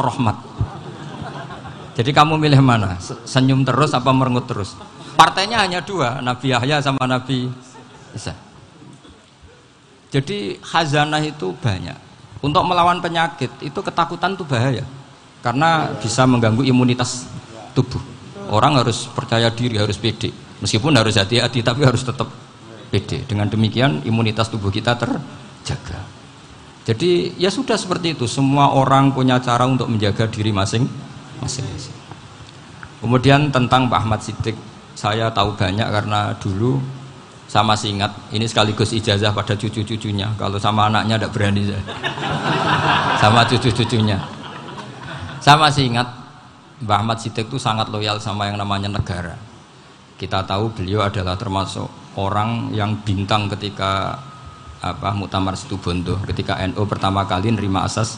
rahmat. Jadi kamu milih mana? Senyum terus apa merengut terus? Partainya hanya dua, Nabi Yahya sama Nabi Isa. Jadi khazanah itu banyak. Untuk melawan penyakit itu ketakutan itu bahaya. Karena bisa mengganggu imunitas tubuh. Orang harus percaya diri, harus pede. Meskipun harus hati-hati tapi harus tetap pede. Dengan demikian imunitas tubuh kita terjaga. Jadi ya sudah seperti itu. Semua orang punya cara untuk menjaga diri masing-masing. Kemudian tentang Pak Ahmad Siddiq, saya tahu banyak karena dulu saya masih ingat ini sekaligus ijazah pada cucu-cucunya. Kalau sama anaknya tidak berani saya. sama cucu-cucunya. Saya masih ingat Mbak Ahmad Siddiq itu sangat loyal sama yang namanya negara. Kita tahu beliau adalah termasuk orang yang bintang ketika apa Muktamar Situbondo ketika NU pertama kali nerima asas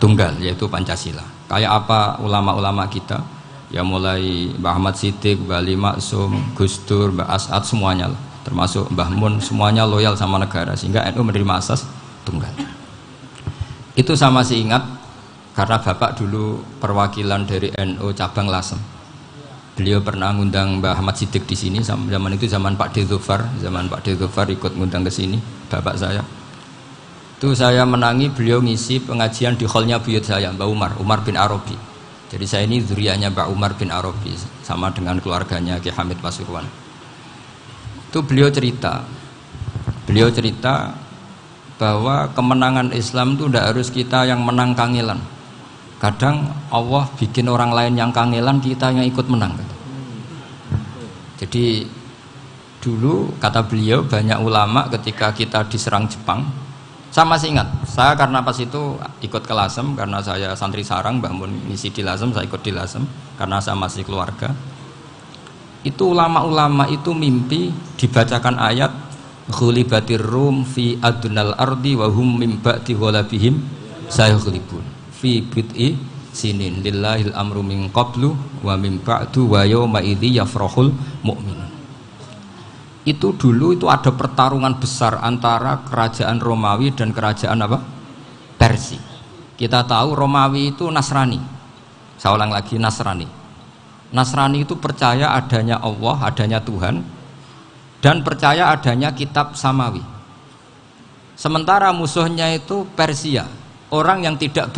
tunggal yaitu Pancasila. Kayak apa ulama-ulama kita ya mulai Mbah Ahmad Siddiq, Mbah Ali Maksum, Gus Mbah As'ad semuanya lah. termasuk Mbah Mun semuanya loyal sama negara sehingga NU menerima asas tunggal. Itu sama masih ingat karena Bapak dulu perwakilan dari NU cabang Lasem. Beliau pernah ngundang Mbah Ahmad Siddiq di sini zaman itu zaman Pak Dezofar, zaman Pak Dezofar ikut ngundang ke sini, bapak saya. Itu saya menangi beliau ngisi pengajian di hallnya buyut saya, Mbah Umar, Umar bin Arabi jadi saya ini zurianya Mbak Umar bin Arabi sama dengan keluarganya Ki Hamid Pasuruan. Itu beliau cerita, beliau cerita bahwa kemenangan Islam itu tidak harus kita yang menang kangelan. Kadang Allah bikin orang lain yang kangelan, kita yang ikut menang. Jadi dulu kata beliau banyak ulama ketika kita diserang Jepang saya masih ingat, saya karena pas itu ikut ke Lasem karena saya santri sarang, bangun misi di Lasem, saya ikut di Lasem karena saya masih keluarga. Itu ulama-ulama itu mimpi dibacakan ayat Ghulibatir rum fi adunal ardi wa hum mim ba'di ghalabihim fi bid'i sinin lillahil amru min qablu wa min ba'du wa yawma idzi yafrahul mu'minun itu dulu itu ada pertarungan besar antara kerajaan Romawi dan kerajaan apa? Persia. Kita tahu Romawi itu Nasrani. Saya ulang lagi Nasrani. Nasrani itu percaya adanya Allah, adanya Tuhan dan percaya adanya kitab samawi. Sementara musuhnya itu Persia, orang yang tidak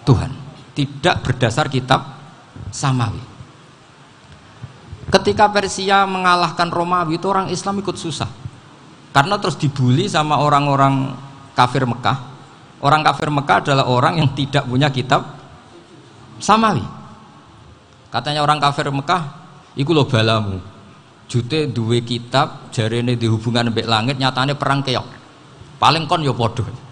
bertuhan, tidak berdasar kitab samawi. Ketika Persia mengalahkan Romawi itu orang Islam ikut susah. Karena terus dibully sama orang-orang kafir Mekah. Orang kafir Mekah adalah orang yang tidak punya kitab samawi. Katanya orang kafir Mekah, iku lo balamu. Jute duwe kitab, jarene di hubungan mbek langit, nyatane perang keok. Paling kon yo podo.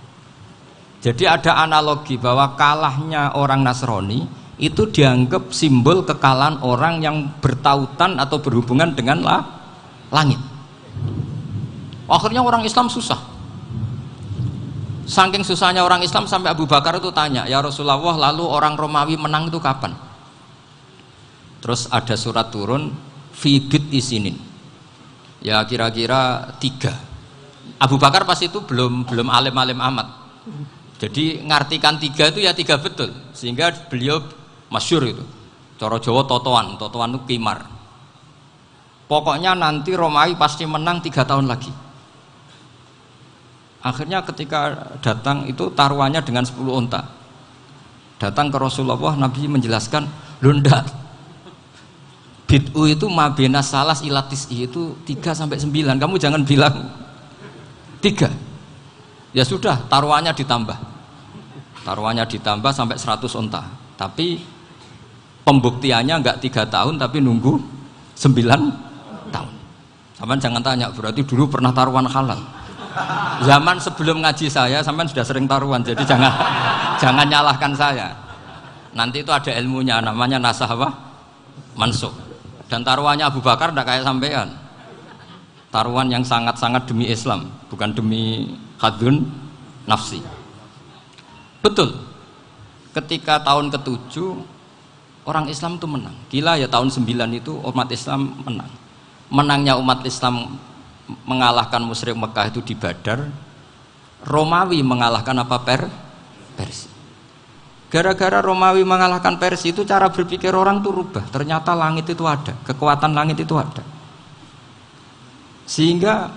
Jadi ada analogi bahwa kalahnya orang Nasrani itu dianggap simbol kekalahan orang yang bertautan atau berhubungan dengan lah, langit. Akhirnya orang Islam susah. Saking susahnya orang Islam sampai Abu Bakar itu tanya, ya Rasulullah lalu orang Romawi menang itu kapan? Terus ada surat turun, fibit isinin. Ya kira-kira tiga. Abu Bakar pas itu belum belum alim-alim amat. Jadi ngartikan tiga itu ya tiga betul. Sehingga beliau masyur itu. Coro Jawa totoan. Totoan itu kimar. Pokoknya nanti Romawi pasti menang tiga tahun lagi. Akhirnya ketika datang itu taruhannya dengan 10 unta. Datang ke Rasulullah Nabi menjelaskan lunda bid'u itu mabena salas ilatis itu 3 sampai 9 kamu jangan bilang 3 ya sudah taruhannya ditambah. Taruhannya ditambah sampai 100 unta. Tapi pembuktiannya enggak tiga tahun tapi nunggu sembilan tahun. Saman jangan tanya berarti dulu pernah taruhan halal? Zaman sebelum ngaji saya sampai sudah sering taruhan jadi jangan jangan nyalahkan saya. Nanti itu ada ilmunya namanya nasah apa? Mansuk dan taruhannya Abu Bakar tidak kayak sampean taruhan yang sangat-sangat demi Islam bukan demi hadun nafsi. Betul. Ketika tahun ketujuh orang Islam itu menang. Gila ya tahun 9 itu umat Islam menang. Menangnya umat Islam mengalahkan musyrik Mekah itu di Badar Romawi mengalahkan apa per Persia. Gara-gara Romawi mengalahkan Persia itu cara berpikir orang tuh rubah. Ternyata langit itu ada, kekuatan langit itu ada. Sehingga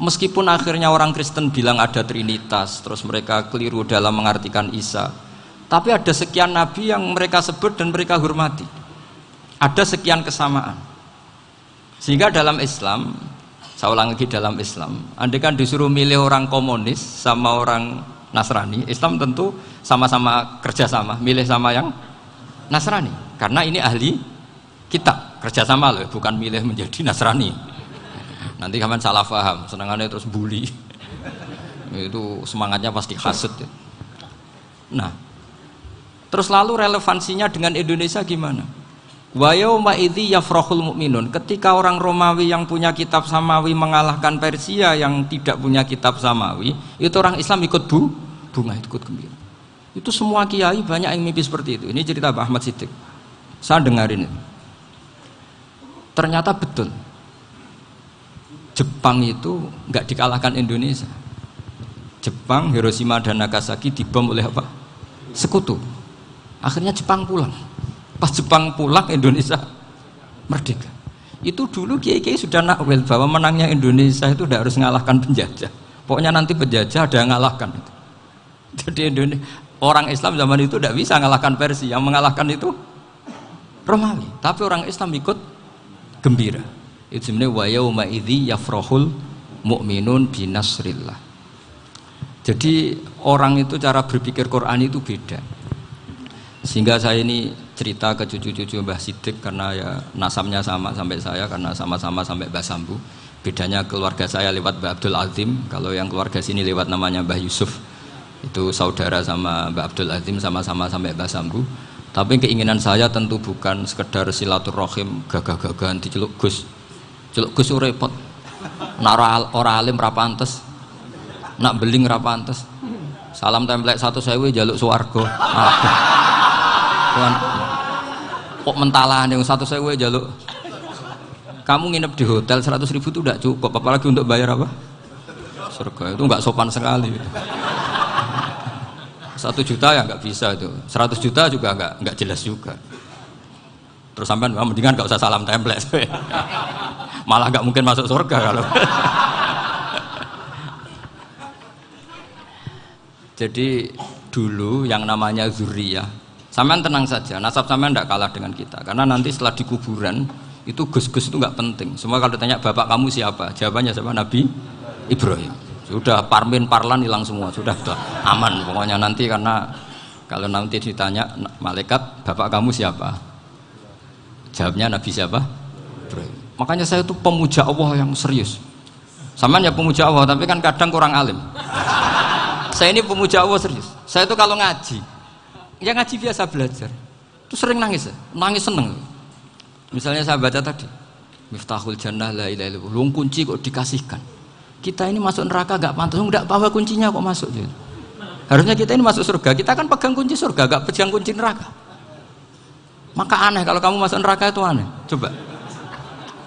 meskipun akhirnya orang Kristen bilang ada Trinitas, terus mereka keliru dalam mengartikan Isa, tapi ada sekian nabi yang mereka sebut dan mereka hormati. Ada sekian kesamaan. Sehingga dalam Islam, saya ulang lagi dalam Islam, andai kan disuruh milih orang komunis sama orang Nasrani, Islam tentu sama-sama kerjasama, milih sama yang Nasrani, karena ini ahli kitab, kerjasama loh, bukan milih menjadi Nasrani. Nanti kamu salah paham, senangannya terus bully, itu semangatnya pasti hasut. Ya. Nah, terus lalu relevansinya dengan Indonesia gimana? Wa yafrahul mu'minun. Ketika orang Romawi yang punya kitab Samawi mengalahkan Persia yang tidak punya kitab Samawi, itu orang Islam ikut bu, bunga ikut gembira. Itu semua kiai banyak yang mimpi seperti itu. Ini cerita Pak Ahmad Siddiq. Saya dengarin ini. Ternyata betul. Jepang itu nggak dikalahkan Indonesia. Jepang, Hiroshima dan Nagasaki dibom oleh apa? Sekutu. Akhirnya Jepang pulang Pas Jepang pulang Indonesia merdeka. Itu dulu kiai-kiai sudah nakwil bahwa menangnya Indonesia itu tidak harus mengalahkan penjajah. Pokoknya nanti penjajah ada yang mengalahkan. Jadi Indonesia, orang Islam zaman itu tidak bisa mengalahkan Persia. Yang mengalahkan itu Romawi. Tapi orang Islam ikut gembira. Itu sebenarnya wa yauma idzi yafrahul mu'minun binasrillah. Jadi orang itu cara berpikir Quran itu beda. Sehingga saya ini cerita ke cucu-cucu Mbah Sidik karena ya nasabnya sama sampai saya karena sama-sama sampai Mbah Sambu. Bedanya keluarga saya lewat Mbah Abdul Azim, kalau yang keluarga sini lewat namanya Mbah Yusuf. Itu saudara sama Mbah Abdul Azim sama-sama sampai Mbah Sambu. Tapi keinginan saya tentu bukan sekedar silaturahim gagah-gagahan celuk Gus. Celuk Gus repot. Nara ora alim ra pantes. Nak beling ra pantes. Salam template satu sewu jaluk swarga. Tuhan kok mentalah yang satu sewa jaluk kamu nginep di hotel 100 ribu itu tidak cukup apalagi untuk bayar apa surga itu nggak sopan sekali satu juta ya nggak bisa itu 100 juta juga nggak nggak jelas juga terus sampai mendingan nggak usah salam template malah nggak mungkin masuk surga kalau jadi dulu yang namanya zuriyah Samaan tenang saja, nasab samaan tidak kalah dengan kita. Karena nanti setelah di kuburan itu gus-gus itu nggak penting. Semua kalau ditanya bapak kamu siapa, jawabannya siapa? Nabi Ibrahim. Sudah parmin parlan hilang semua, sudah, sudah aman. Pokoknya nanti karena kalau nanti ditanya malaikat bapak kamu siapa, jawabnya Nabi siapa? Ibrahim. Makanya saya itu pemuja Allah yang serius. Samaan ya pemuja Allah, tapi kan kadang kurang alim. saya ini pemuja Allah serius. Saya itu kalau ngaji, yang ngaji biasa belajar itu sering nangis ya? nangis seneng misalnya saya baca tadi Miftahul Jannah la ilaha illallah kunci kok dikasihkan kita ini masuk neraka gak pantas enggak bawa kuncinya kok masuk gitu. harusnya kita ini masuk surga kita kan pegang kunci surga gak pegang kunci neraka maka aneh kalau kamu masuk neraka itu aneh. Coba.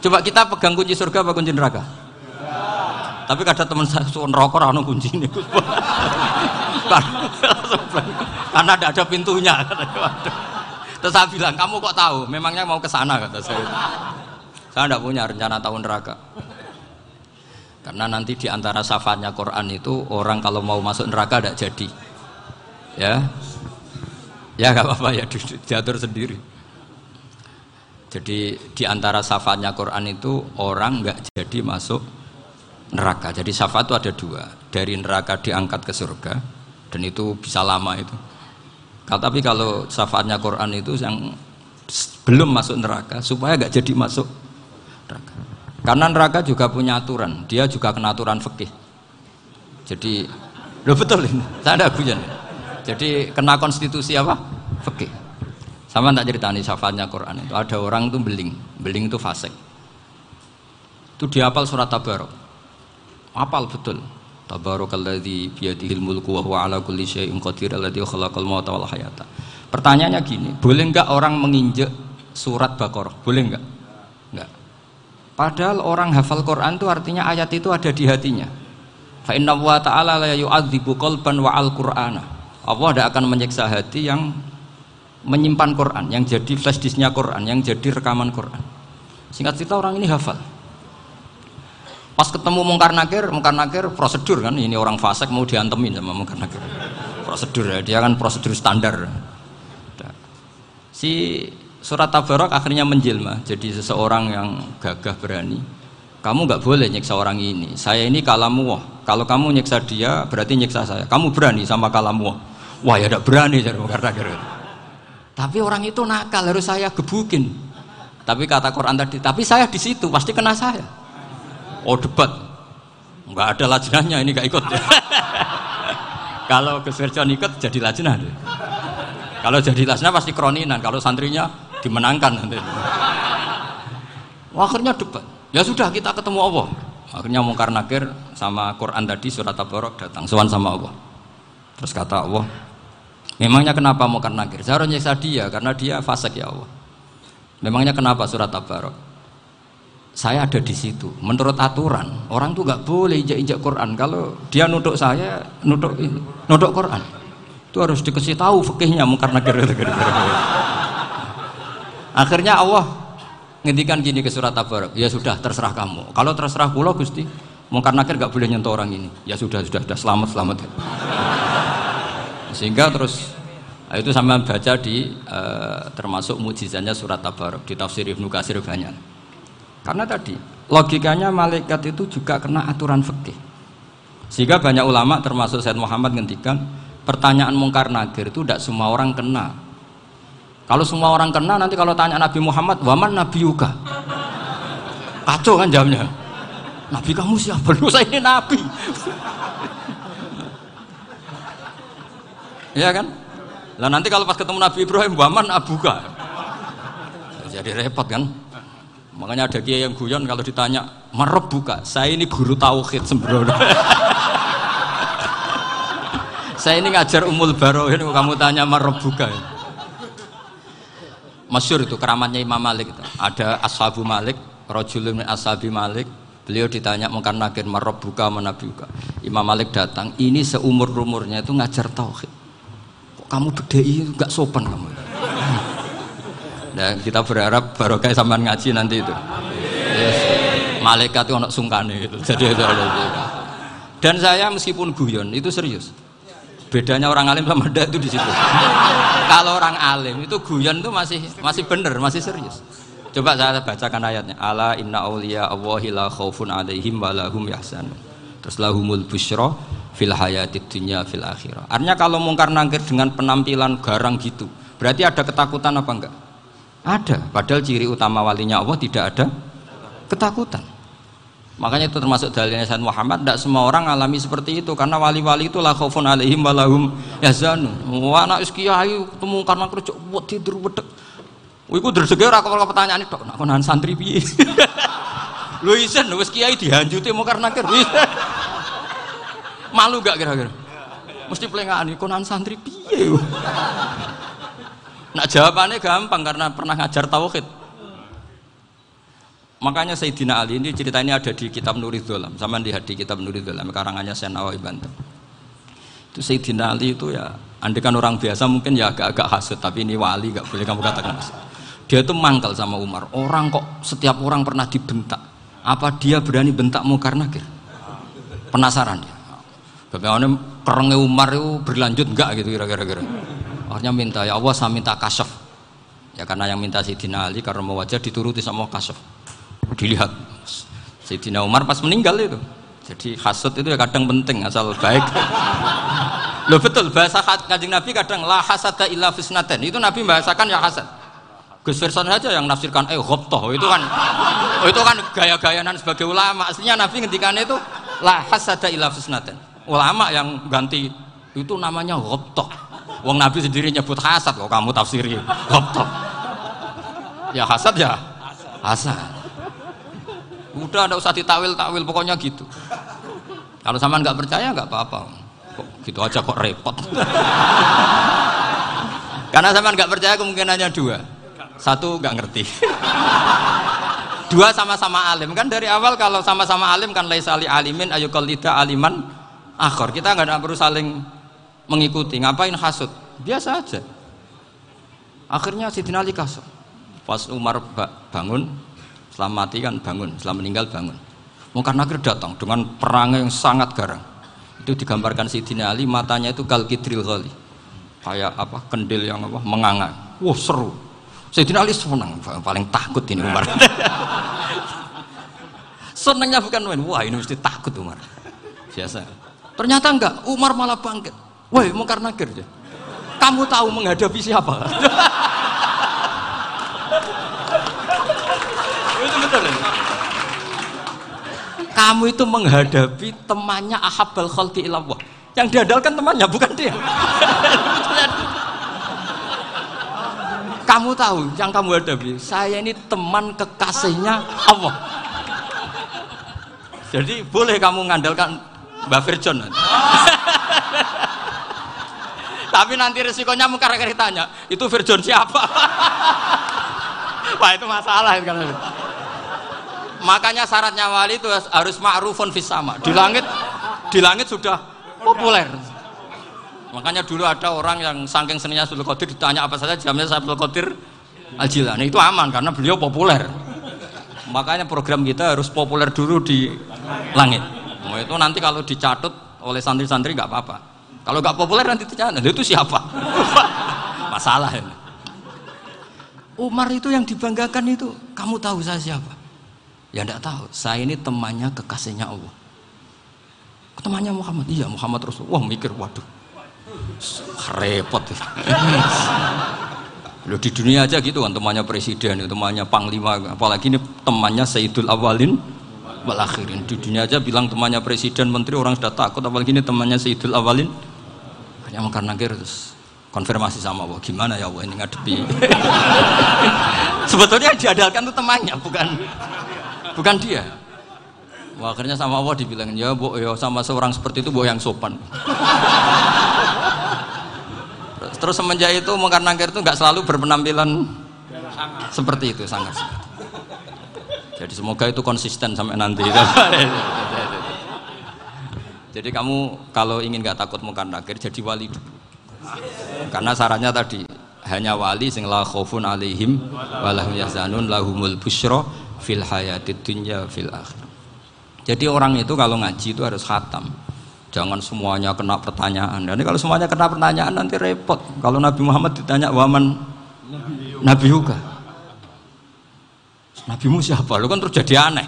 Coba kita pegang kunci surga apa kunci neraka? Tapi kadang teman saya suka neraka rano kunci ini karena tidak ada pintunya. Terus saya bilang kamu kok tahu? Memangnya mau ke sana kata saya. Saya tidak punya rencana tahun neraka. Karena nanti di antara Quran itu orang kalau mau masuk neraka tidak jadi. Ya? Ya nggak apa-apa ya diatur sendiri jadi di antara syafaatnya Quran itu orang nggak jadi masuk neraka. Jadi syafaat itu ada dua. Dari neraka diangkat ke surga dan itu bisa lama itu. Tapi kalau syafaatnya Quran itu yang belum masuk neraka supaya gak jadi masuk neraka. Karena neraka juga punya aturan. Dia juga kena aturan fikih. Jadi lo betul ini. Saya ada hujan jadi kena konstitusi apa? Fikih sama tak ceritani syafaatnya Quran itu ada orang itu beling beling itu fasik itu dihafal surat tabarok apal betul Tabarakalladzi biyadihil mulku wa huwa ala kulli syai'in qadir alladzi khalaqal mauta wal hayata. Pertanyaannya gini, boleh enggak orang menginjek surat Baqarah? Boleh enggak? Enggak. Padahal orang hafal Quran itu artinya ayat itu ada di hatinya. Fa inna wa ta'ala la yu'adzibu qalban wa al-Qur'ana. Allah tidak akan menyiksa hati yang menyimpan Quran, yang jadi flash disknya Quran, yang jadi rekaman Quran. Singkat cerita orang ini hafal. Pas ketemu Mungkar Nakir, Mungkar Nakir prosedur kan, ini orang fasik mau diantemin sama Mungkar Nakir. Prosedur ya, dia kan prosedur standar. Si surat Tabarok akhirnya menjelma jadi seseorang yang gagah berani. Kamu nggak boleh nyiksa orang ini. Saya ini kalamu Kalau kamu nyiksa dia, berarti nyiksa saya. Kamu berani sama kalamu Wah ya tidak berani jadi Mungkar Nakir. Tapi orang itu nakal harus saya gebukin. Tapi kata Quran tadi, tapi saya di situ pasti kena saya. Oh debat, nggak ada lajnahnya ini nggak ikut. kalau Gus ikut jadi lajnah. Deh. Kalau jadi lajnah pasti kroninan. Kalau santrinya dimenangkan nanti. akhirnya debat. Ya sudah kita ketemu Allah. Akhirnya Mungkar Nakir sama Quran tadi surat Tabarok datang. Sowan sama Allah. Terus kata Allah, Memangnya kenapa mau karena nakir? Saya harus nyiksa dia karena dia fasik ya Allah. Memangnya kenapa surat Tabarok? Saya ada di situ. Menurut aturan, orang tuh nggak boleh injak-injak Quran. Kalau dia nutuk saya, nutuk ini, nutuk Quran. Itu harus dikasih tahu fikihnya mungkar nakir. Akhirnya Allah ngendikan gini ke surat Tabarok. Ya sudah, terserah kamu. Kalau terserah pulau Gusti, mungkar nakir gak boleh nyentuh orang ini. Ya sudah, sudah, sudah selamat, selamat sehingga terus nah, itu sama baca di uh, termasuk mujizatnya surat Tabarok di tafsir Ibnu Katsir banyak. Karena tadi logikanya malaikat itu juga kena aturan fikih. Sehingga banyak ulama termasuk Said Muhammad ngendikan pertanyaan mungkar nakir itu tidak semua orang kena. Kalau semua orang kena nanti kalau tanya Nabi Muhammad waman Nabi Yuka? Kacau kan jamnya Nabi kamu siapa? Lu saya ini Nabi ya kan? Lah nanti kalau pas ketemu Nabi Ibrahim waman abuka jadi repot kan? Makanya ada kiai yang guyon kalau ditanya marab buka? Saya ini guru tauhid sembrono. Saya ini ngajar umul barohin kamu tanya marab buka? Masyur itu keramatnya Imam Malik itu. Ada ashabu Malik rojulun ashabi Malik. Beliau ditanya mungkin nakir marab buka menabi buka? Imam Malik datang ini seumur umurnya itu ngajar tauhid kamu bedai nggak sopan kamu. Dan kita berharap baru kayak sampean ngaji nanti itu. Yes. malaikat itu anak sungkane gitu. Jadi itu dan saya meskipun guyon itu serius. Bedanya orang alim sama ndak itu di situ. Kalau orang alim itu guyon itu masih masih bener masih serius. Coba saya bacakan ayatnya. Ala inna awliya allahi la khaufun alaihim walahum yahsan terus lahumul busyra fil hayatid dunya fil akhirah. Artinya kalau mungkar nangkir dengan penampilan garang gitu, berarti ada ketakutan apa enggak? Ada. Padahal ciri utama walinya Allah tidak ada ketakutan. Makanya itu termasuk dalilnya Sayyid Muhammad tidak semua orang alami seperti itu karena wali-wali itu la khaufun alaihim walahum yazanu. Wah anak kiai ketemu karena kerja buat tidur bedek. Iku dresege ora kok pertanyaan itu nak konan santri piye. Lho isen wis kiai dihanjuti karena kerja. Malu gak kira-kira? Mesti pelengahan konan santri piye? Nak jawabannya gampang karena pernah ngajar tauhid. Makanya Sayyidina Ali ini cerita ini ada di kitab Nurid Dolam. Sama lihat di kitab Nurid Dolam karangannya Senawawi Banten. Itu Sayyidina Ali itu ya, andekan orang biasa mungkin ya agak-agak hasut, tapi ini wali gak boleh kamu katakan. Dia itu mangkal sama Umar. Orang kok setiap orang pernah dibentak. Apa dia berani bentak mau karena Penasaran dia. Bagaimana kerengnya Umar itu berlanjut enggak gitu kira-kira. Akhirnya minta ya Allah saya minta kasaf. Ya karena yang minta Sayyidina Ali karena mau wajah dituruti sama kasaf. Dilihat Sayyidina Umar pas meninggal itu. Jadi hasut itu ya kadang penting asal baik. Loh betul bahasa kanjeng Nabi kadang la hasada illa fisnaten. Itu Nabi bahasakan ya hasad. Gus Verson saja yang nafsirkan eh ghobtoh itu kan oh, itu kan gaya-gayanan sebagai ulama. Aslinya Nabi ngendikannya itu la hasada illa fisnaten ulama yang ganti itu namanya ghobtok wong nabi sendiri nyebut hasad kok kamu tafsiri. Ghobtok ya hasad ya? Hasad. Udah ada usah ditawil tawil pokoknya gitu. Kalau sama nggak percaya nggak apa-apa. Gitu aja kok repot? Karena sama nggak percaya kemungkinannya dua. Satu nggak ngerti. Dua sama-sama alim. Kan dari awal kalau sama-sama alim kan laisali alimin ayu aliman akhor kita nggak perlu saling mengikuti. Ngapain hasut? Biasa aja. Akhirnya Sidin Ali kasar. Pas Umar bangun, setelah mati kan bangun, setelah meninggal bangun. Mungkar Nakir datang dengan perang yang sangat garang. Itu digambarkan Sidin Ali, matanya itu kalkidril ghali. Kayak apa, kendil yang apa, menganga. Wah seru. Sidin Ali senang, paling takut ini Umar. Senangnya bukan main, wah ini mesti takut Umar. Biasa. Ternyata enggak, Umar malah bangkit. Woi, mungkar nakir ya. Kamu tahu menghadapi siapa? itu betul. Ya? Kamu itu menghadapi temannya Ahabal Khalqi Ilawah. Yang diandalkan temannya, bukan dia. kamu tahu yang kamu hadapi, saya ini teman kekasihnya Allah. Jadi boleh kamu mengandalkan Mbak Virjon. Tapi nanti resikonya mungkar tanya, itu Virgon siapa? Wah itu masalah kan. Makanya syaratnya wali itu harus ma'rufun fis sama. Di langit di langit sudah populer. Makanya dulu ada orang yang saking seninya Abdul Qadir ditanya apa saja jamnya Abdul Qadir Al Jilani itu aman karena beliau populer. Makanya program kita harus populer dulu di langit. Mau itu nanti kalau dicatut oleh santri-santri nggak apa-apa. Kalau nggak populer nanti tanya, itu siapa? Masalah ini. Umar itu yang dibanggakan itu, kamu tahu saya siapa? Ya tidak tahu. Saya ini temannya kekasihnya Allah. Temannya Muhammad. Iya Muhammad Rasul. Wah mikir, waduh, repot. Loh di dunia aja gitu kan temannya presiden, temannya panglima, apalagi ini temannya Sayyidul Awalin wal akhirin. Di dunia aja bilang temannya presiden, menteri orang sudah takut apalagi ini temannya Sayyidul Awalin. Yang karena terus konfirmasi sama Allah gimana ya Allah ini ngadepi? Sebetulnya diadalkan itu temannya bukan bukan dia. Wah, akhirnya sama Allah dibilang ya bu ya sama seorang seperti itu bu yang sopan. Terus, terus semenjak itu mungkar nangkir itu nggak selalu berpenampilan seperti itu sangat jadi semoga itu konsisten sampai nanti Jadi kamu kalau ingin nggak takut muka nakir jadi wali. Karena sarannya tadi hanya wali sing la khaufun alaihim walahum yahzanun lahumul busyra fil hayatid dunya fil akhir. Jadi orang itu kalau ngaji itu harus khatam. Jangan semuanya kena pertanyaan. Dan kalau semuanya kena pertanyaan nanti repot. Kalau Nabi Muhammad ditanya waman Nabi juga. Nabimu siapa? Lu kan terus jadi aneh.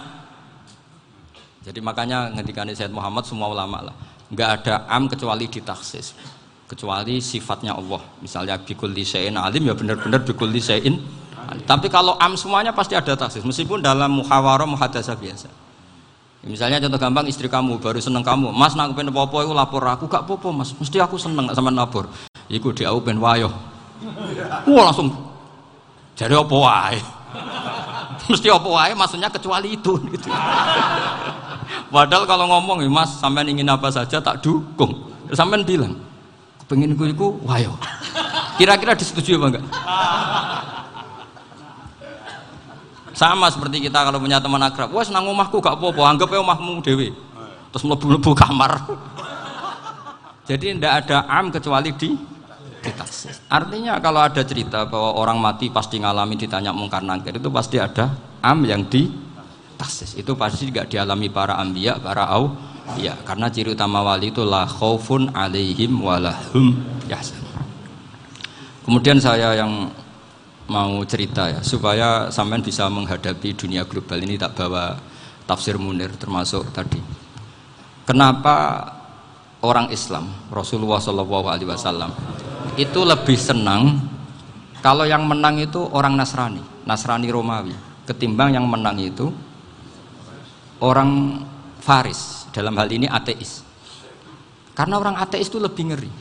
Jadi makanya ngendikan Sayyid Muhammad semua ulama lah, nggak ada am kecuali ditaksis, kecuali sifatnya Allah. Misalnya bikul lisein alim ya benar-benar bikul lisein. Tapi kalau am semuanya pasti ada taksis, meskipun dalam muhawarah muhadasa biasa. Misalnya contoh gampang istri kamu baru seneng kamu, Mas nak pengen popo itu lapor aku gak popo Mas, mesti aku seneng sama lapor. Iku di aku pengen wayo. Wah langsung jadi apa wae. mesti apa wae maksudnya kecuali itu gitu. Padahal kalau ngomong ya Mas, sampean ingin apa saja tak dukung. Terus sampean bilang, kepengin gue iku wayo. Kira-kira disetujui apa enggak? Sama seperti kita kalau punya teman akrab, wes nang omahku gak apa-apa, anggap ya omahmu dewi. Terus mlebu-mlebu kamar. Jadi tidak ada am kecuali di ditaksis. Artinya kalau ada cerita bahwa orang mati pasti ngalami ditanya mungkar nangkir itu pasti ada am yang di tasis. Itu pasti juga dialami para ambia para au ya karena ciri utama wali itu la khaufun alaihim walahum yahzan kemudian saya yang mau cerita ya supaya sampean bisa menghadapi dunia global ini tak bawa tafsir munir termasuk tadi. Kenapa orang Islam Rasulullah Shallallahu Alaihi Wasallam itu lebih senang kalau yang menang itu orang Nasrani Nasrani Romawi ketimbang yang menang itu orang Faris dalam hal ini ateis. Karena orang ateis itu lebih ngeri.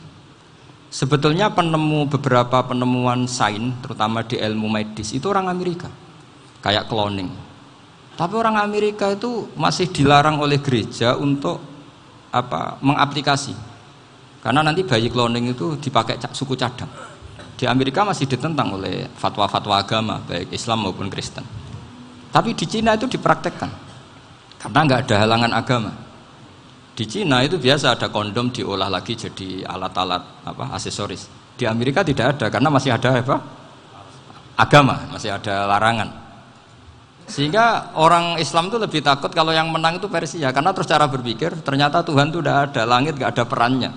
Sebetulnya penemu beberapa penemuan sains terutama di ilmu medis itu orang Amerika kayak cloning. Tapi orang Amerika itu masih dilarang oleh gereja untuk apa mengaplikasi karena nanti bayi cloning itu dipakai suku cadang di Amerika masih ditentang oleh fatwa-fatwa agama baik Islam maupun Kristen tapi di Cina itu dipraktekkan karena nggak ada halangan agama Di Cina itu biasa ada kondom diolah lagi jadi alat-alat apa aksesoris. Di Amerika tidak ada karena masih ada apa? Agama, masih ada larangan. Sehingga orang Islam itu lebih takut kalau yang menang itu Persia karena terus cara berpikir ternyata Tuhan itu tidak ada langit, tidak ada perannya.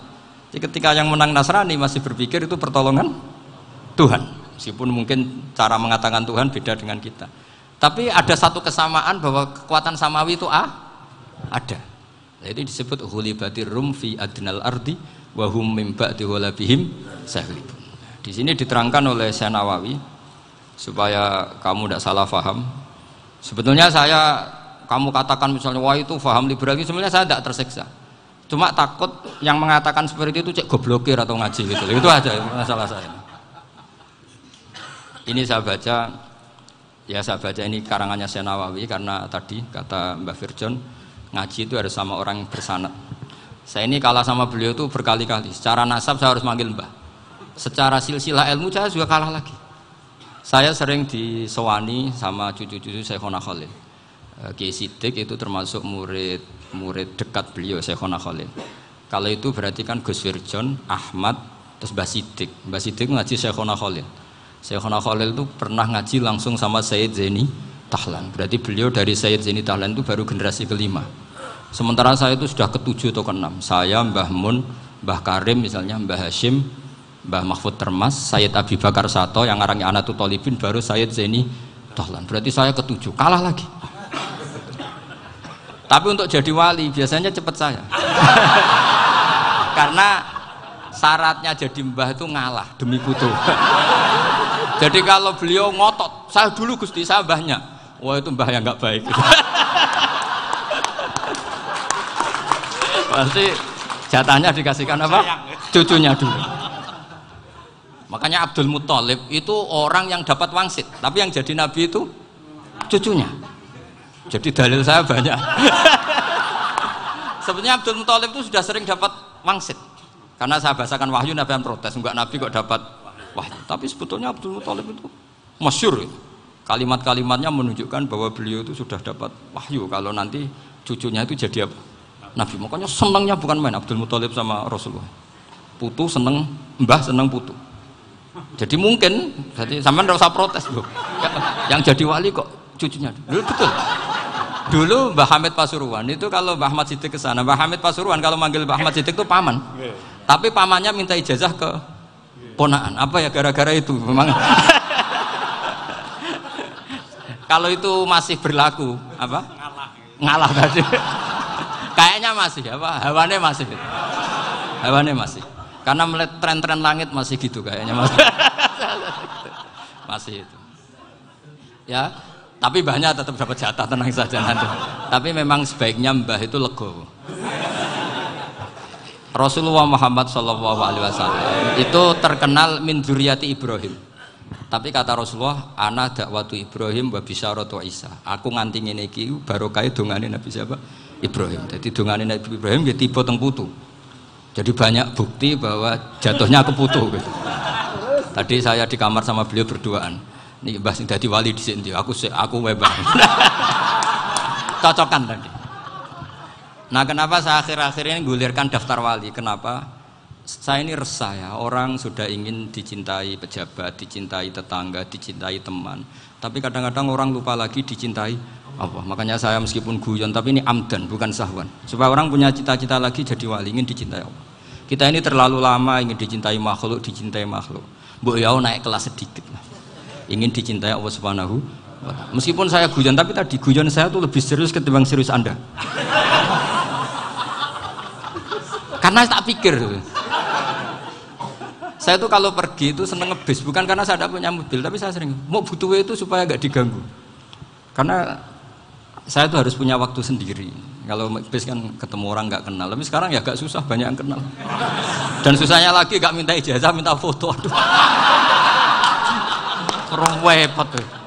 Jadi ketika yang menang Nasrani masih berpikir itu pertolongan Tuhan. Meskipun mungkin cara mengatakan Tuhan beda dengan kita. Tapi ada satu kesamaan bahwa kekuatan samawi itu ah, ada. Itu disebut hulibatir rum fi adnal ardi wa hum mim ba'di hulabihim sahlibun. Di sini diterangkan oleh Syekh Nawawi supaya kamu tidak salah faham. Sebetulnya saya kamu katakan misalnya wah itu faham liberal sebenarnya saya tidak tersiksa. Cuma takut yang mengatakan seperti itu cek goblokir atau ngaji gitu. Itu aja masalah saya. Ini saya baca ya saya baca ini karangannya Syekh Nawawi karena tadi kata Mbak Firjon ngaji itu harus sama orang bersanat saya ini kalah sama beliau itu berkali-kali. Secara nasab saya harus manggil mbah. Secara silsilah ilmu saya juga kalah lagi. Saya sering disewani sama cucu-cucu Syekhona Khalil. Eh, Kiai Sidik itu termasuk murid murid dekat beliau Syekhona Khalil kalau itu berarti kan Gus Firjon, Ahmad terus Mbah Sidik Mbah Sidik ngaji Syekhona Khalil Syekhona Khalil itu pernah ngaji langsung sama Sayyid Zaini Tahlan. Berarti beliau dari Sayyid Zaini Tahlan itu baru generasi kelima. Sementara saya itu sudah ketujuh atau keenam. Saya, Mbah Mun, Mbah Karim misalnya, Mbah Hashim, Mbah Mahfud Termas, Sayyid Abi Bakar Sato, yang arangnya Anatul Tolibin, baru Sayyid Zaini Tahlan. Berarti saya ketujuh, kalah lagi. Tapi untuk jadi wali biasanya cepat saya. Karena syaratnya jadi mbah itu ngalah demi putu. jadi kalau beliau ngotot, saya dulu Gusti saya mbahnya. Wah itu mbah yang nggak baik. Pasti jatahnya dikasihkan apa? Cucunya dulu. Makanya Abdul Muthalib itu orang yang dapat wangsit tapi yang jadi nabi itu cucunya jadi dalil saya banyak sebetulnya Abdul Muthalib itu sudah sering dapat wangsit karena saya bahasakan wahyu nabi yang protes enggak nabi kok dapat wahyu tapi sebetulnya Abdul Muthalib itu masyur itu kalimat-kalimatnya menunjukkan bahwa beliau itu sudah dapat wahyu kalau nanti cucunya itu jadi apa? Nabi. Makanya senangnya bukan main Abdul Muthalib sama Rasulullah. Putu seneng, mbah seneng putu. Jadi mungkin, jadi sama nggak usah protes loh. Yang jadi wali kok cucunya. Dulu betul. Dulu Mbah Hamid Pasuruan itu kalau Mbah Ahmad Siddiq ke sana, Mbah Hamid Pasuruan kalau manggil Mbah Ahmad Siddiq itu paman. Tapi pamannya minta ijazah ke ponaan. Apa ya gara-gara itu memang kalau itu masih berlaku, apa? Ngalah. Ngalah tadi. Kayaknya masih apa? Hawane masih. Hawane masih. Karena melihat tren-tren langit masih gitu kayaknya masih. masih itu. Ya, tapi banyak tetap dapat jatah tenang saja nanti. Tapi memang sebaiknya mbah itu legowo. Rasulullah Muhammad Shallallahu Alaihi Wasallam itu terkenal min Ibrahim tapi kata Rasulullah, ana dakwatu Ibrahim wa bisyaratu Isa. Aku nganti ngene iki barokah dongane Nabi siapa? Ibrahim. Jadi dongane Nabi Ibrahim ya tiba teng putu. Jadi banyak bukti bahwa jatuhnya ke putu gitu. Tadi saya di kamar sama beliau berduaan. Nih sing dadi wali di sini, aku aku webang. Cocokan tadi. Nah, kenapa saya akhir-akhir ini gulirkan daftar wali? Kenapa? saya ini resah ya orang sudah ingin dicintai pejabat dicintai tetangga dicintai teman tapi kadang-kadang orang lupa lagi dicintai apa makanya saya meskipun guyon tapi ini amdan bukan sahwan supaya orang punya cita-cita lagi jadi wali ingin dicintai Allah kita ini terlalu lama ingin dicintai makhluk dicintai makhluk bu ya naik kelas sedikit ingin dicintai Allah subhanahu meskipun saya guyon tapi tadi guyon saya tuh lebih serius ketimbang serius anda. Karena tak pikir. Saya tuh kalau pergi itu seneng ngebis bukan karena saya tidak punya mobil tapi saya sering mau butuh itu supaya nggak diganggu. Karena saya tuh harus punya waktu sendiri. Kalau bis kan ketemu orang nggak kenal tapi sekarang ya agak susah banyak yang kenal. Dan susahnya lagi nggak minta ijazah minta foto aduh repot tuh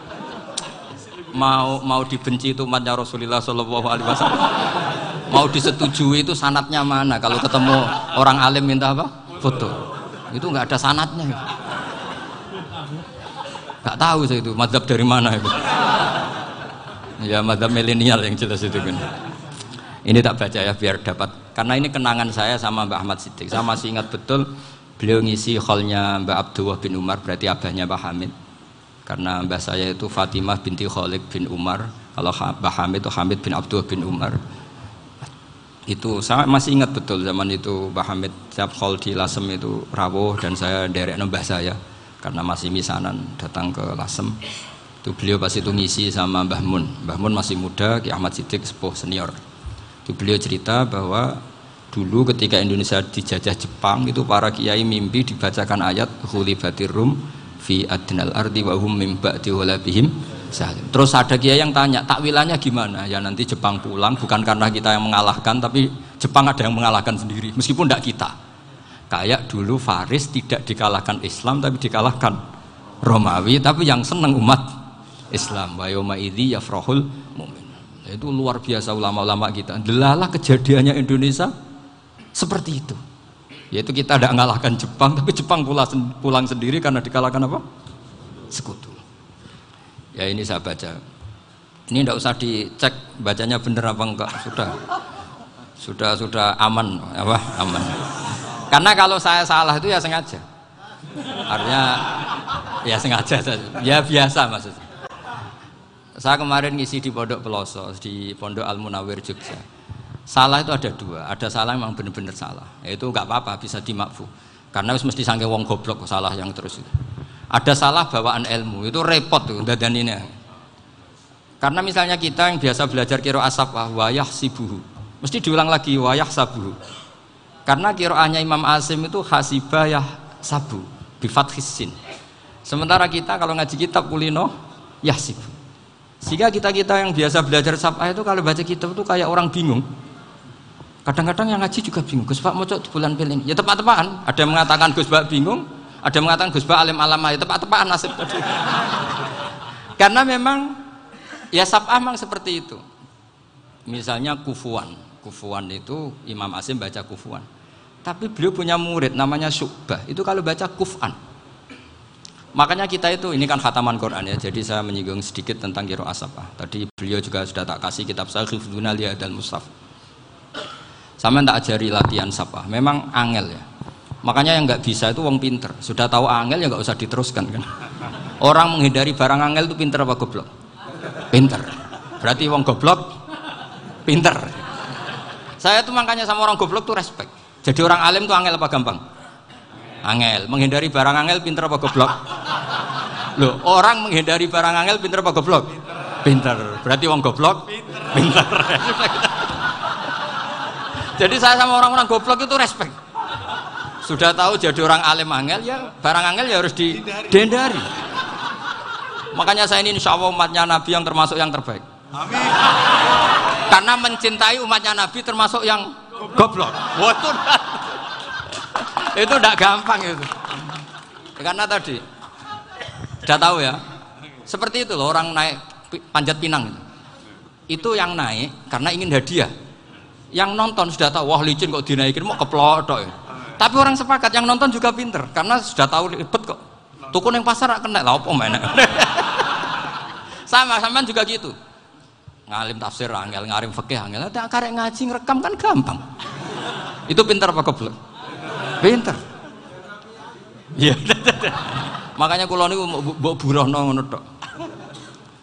mau mau dibenci itu umatnya Rasulullah Shallallahu Alaihi Wasallam. Mau disetujui itu sanatnya mana? Kalau ketemu orang alim minta apa? Foto. Itu nggak ada sanatnya. Nggak tahu saya itu madhab dari mana itu. Ya madhab milenial yang jelas itu kan. Ini tak baca ya biar dapat. Karena ini kenangan saya sama Mbak Ahmad Siddiq. Saya masih ingat betul beliau ngisi hallnya Mbak Abdullah bin Umar berarti abahnya Mbak Hamid karena mbah saya itu Fatimah binti Khalid bin Umar. Kalau Mbah Hamid itu Hamid bin Abdullah bin Umar. Itu saya masih ingat betul zaman itu Mbah Hamid hall di Lasem itu rawuh dan saya derek nembah saya. Karena masih misanan datang ke Lasem. Itu beliau pasti itu ngisi sama Mbah Mun. Mbah Mun masih muda Ki Ahmad Siddiq sepuh senior. Itu beliau cerita bahwa dulu ketika Indonesia dijajah Jepang itu para kiai mimpi dibacakan ayat batir rum fi adnal ardi wa hum mim ba'di bihim salim. Terus ada kiai yang tanya, takwilannya gimana? Ya nanti Jepang pulang bukan karena kita yang mengalahkan tapi Jepang ada yang mengalahkan sendiri meskipun tidak kita. Kayak dulu Faris tidak dikalahkan Islam tapi dikalahkan Romawi tapi yang senang umat Islam wa yauma idzi yafrahul mu'min itu luar biasa ulama-ulama kita delalah kejadiannya Indonesia seperti itu yaitu kita tidak mengalahkan Jepang tapi Jepang pulang, pulang sendiri karena dikalahkan apa? Sekutu. Ya ini saya baca. Ini tidak usah dicek bacanya bener apa enggak. Sudah. Sudah sudah aman. Apa? Aman. Karena kalau saya salah itu ya sengaja. Artinya ya sengaja ya biasa maksudnya. Saya kemarin ngisi di Pondok Peloso, di Pondok Al Munawir Jogja. Salah itu ada dua, ada salah memang benar-benar salah. Itu nggak apa-apa, bisa dimakfu. Karena harus mesti sangke wong goblok salah yang terus itu. Ada salah bawaan ilmu, itu repot tuh dan ini. Karena misalnya kita yang biasa belajar kiro asap wayah sibuhu, mesti diulang lagi wayah sabuhu. Karena kiroahnya Imam Asim itu hasibah yah sabu, bifat hisin. Sementara kita kalau ngaji kitab kulino yahsibu. Sehingga kita-kita yang biasa belajar sabah itu kalau baca kitab itu kayak orang bingung. Kadang-kadang yang ngaji juga bingung. Gus Pak di bulan pilih Ya tepat-tepatan. Ada yang mengatakan Gus Pak bingung, ada yang mengatakan Gus Pak alim alama. Ya tepat-tepatan nasib tadi. Karena memang ya sabah memang seperti itu. Misalnya kufuan. Kufuan itu Imam Asim baca kufuan. Tapi beliau punya murid namanya Syu'bah. Itu kalau baca kufan Makanya kita itu, ini kan khataman Quran ya, jadi saya menyinggung sedikit tentang kiro asapah. Tadi beliau juga sudah tak kasih kitab saya, Khifduna dan Mustaf. Sama tak ajari latihan sapah, memang angel ya. Makanya yang nggak bisa itu wong pinter. Sudah tahu angel ya nggak usah diteruskan kan. Orang menghindari barang angel itu pinter apa goblok? Pinter. Berarti wong goblok pinter. Saya tuh makanya sama orang goblok tuh respect. Jadi orang alim tuh angel apa gampang? angel menghindari barang angel pinter apa goblok loh orang menghindari barang angel pinter apa goblok pinter berarti wong goblok pinter, jadi saya sama orang-orang goblok itu respect. Sudah tahu jadi orang alim angel ya barang angel ya harus dihindari. makanya saya ini insya Allah umatnya Nabi yang termasuk yang terbaik. Amin. karena mencintai umatnya Nabi termasuk yang goblok. Itu tidak gampang itu. Karena tadi sudah tahu ya seperti itu loh orang naik panjat pinang itu. Itu yang naik karena ingin hadiah yang nonton sudah tahu wah licin kok dinaikin mau keplotok ya. tapi orang sepakat yang nonton juga pinter karena sudah tahu ribet kok tukun yang pasar kena lah apa mana sama sama juga gitu ngalim tafsir angel ngarim fakih angel ada karek ngaji ngerekam kan gampang itu pinter apa goblok Pinter. Iya. Makanya kula niku mbok burohno ngono tok.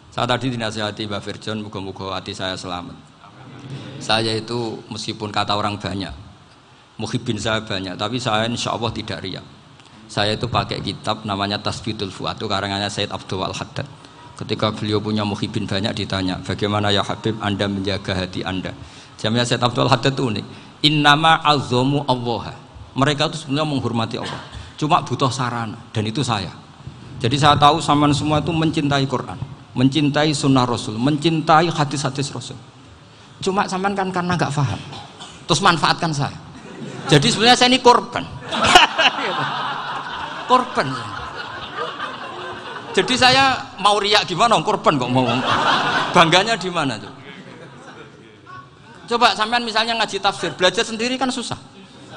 Saya tadi dinasihati Mbak Firjon, muga-muga hati saya selamat. Saya itu meskipun kata orang banyak, muhibin saya banyak, tapi saya insya Allah tidak riak. Saya itu pakai kitab namanya Tasbidul Fuad, itu karangannya Said Abdul Haddad. Ketika beliau punya muhibin banyak ditanya, bagaimana ya Habib Anda menjaga hati Anda? Jamnya Said Abdul Haddad itu unik. Innama azomu Allah mereka itu sebenarnya menghormati Allah cuma butuh sarana dan itu saya jadi saya tahu sama semua itu mencintai Quran mencintai sunnah Rasul mencintai hadis-hadis Rasul cuma sampean kan karena nggak paham. Terus manfaatkan saya. Jadi sebenarnya saya ini korban. Korban. Jadi saya mau riak gimana? Korban kok mau. Bangganya di mana tuh coba sampean misalnya ngaji tafsir belajar sendiri kan susah.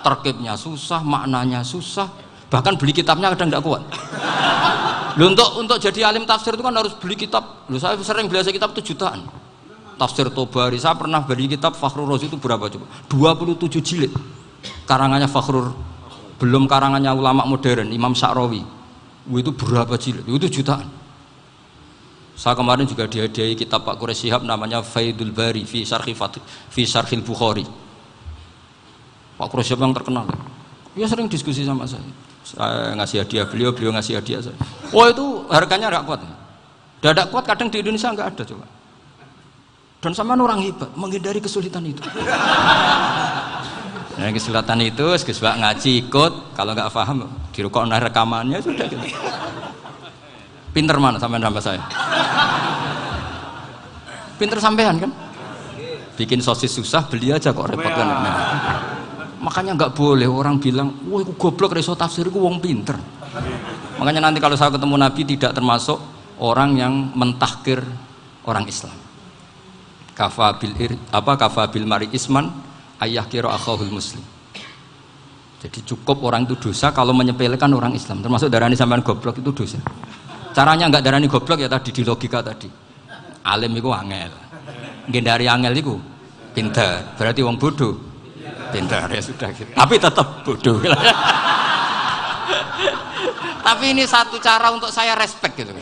Terkibnya susah, maknanya susah, bahkan beli kitabnya kadang tidak kuat. Lu untuk untuk jadi alim tafsir itu kan harus beli kitab. Lu saya sering belajar kitab itu jutaan. Tafsir Tobari. Saya pernah beli kitab Fakhrul Razi itu berapa coba? 27 jilid. Karangannya Fakhrul. Belum karangannya ulama modern Imam Sa'rawi. Itu berapa jilid? Itu jutaan. Saya kemarin juga dihadiahi kitab Pak Quraish Shihab namanya Faidul Bari fi Syarhi fi Bukhari. Pak Quraish Shihab yang terkenal. Dia sering diskusi sama saya. Saya ngasih hadiah beliau beliau ngasih hadiah saya. Oh itu harganya nggak kuat. Dadak kuat kadang di Indonesia nggak ada coba. Dan sama orang hebat menghindari kesulitan itu. Nah, kesulitan itu, sebab ngaji ikut, kalau nggak paham, dirukok nah rekamannya sudah gitu. Pinter mana sampean sama saya? Pinter sampean kan? Bikin sosis susah, beli aja kok repot kan. Nah, makanya nggak boleh orang bilang, wah aku goblok reso tafsir, aku wong pinter. Makanya nanti kalau saya ketemu Nabi tidak termasuk orang yang mentahkir orang Islam. Kafabil ir, apa kafabil mari isman ayah kiro akhahul muslim. Jadi cukup orang itu dosa kalau menyepelekan orang Islam, termasuk darani sampean goblok itu dosa. Caranya nggak darani goblok ya tadi di logika tadi. Alim itu angel. Gendari angel itu pinter. Berarti wong bodoh. Pinter ya sudah gitu. Tapi tetap bodoh. Tapi ini satu cara untuk saya respect gitu.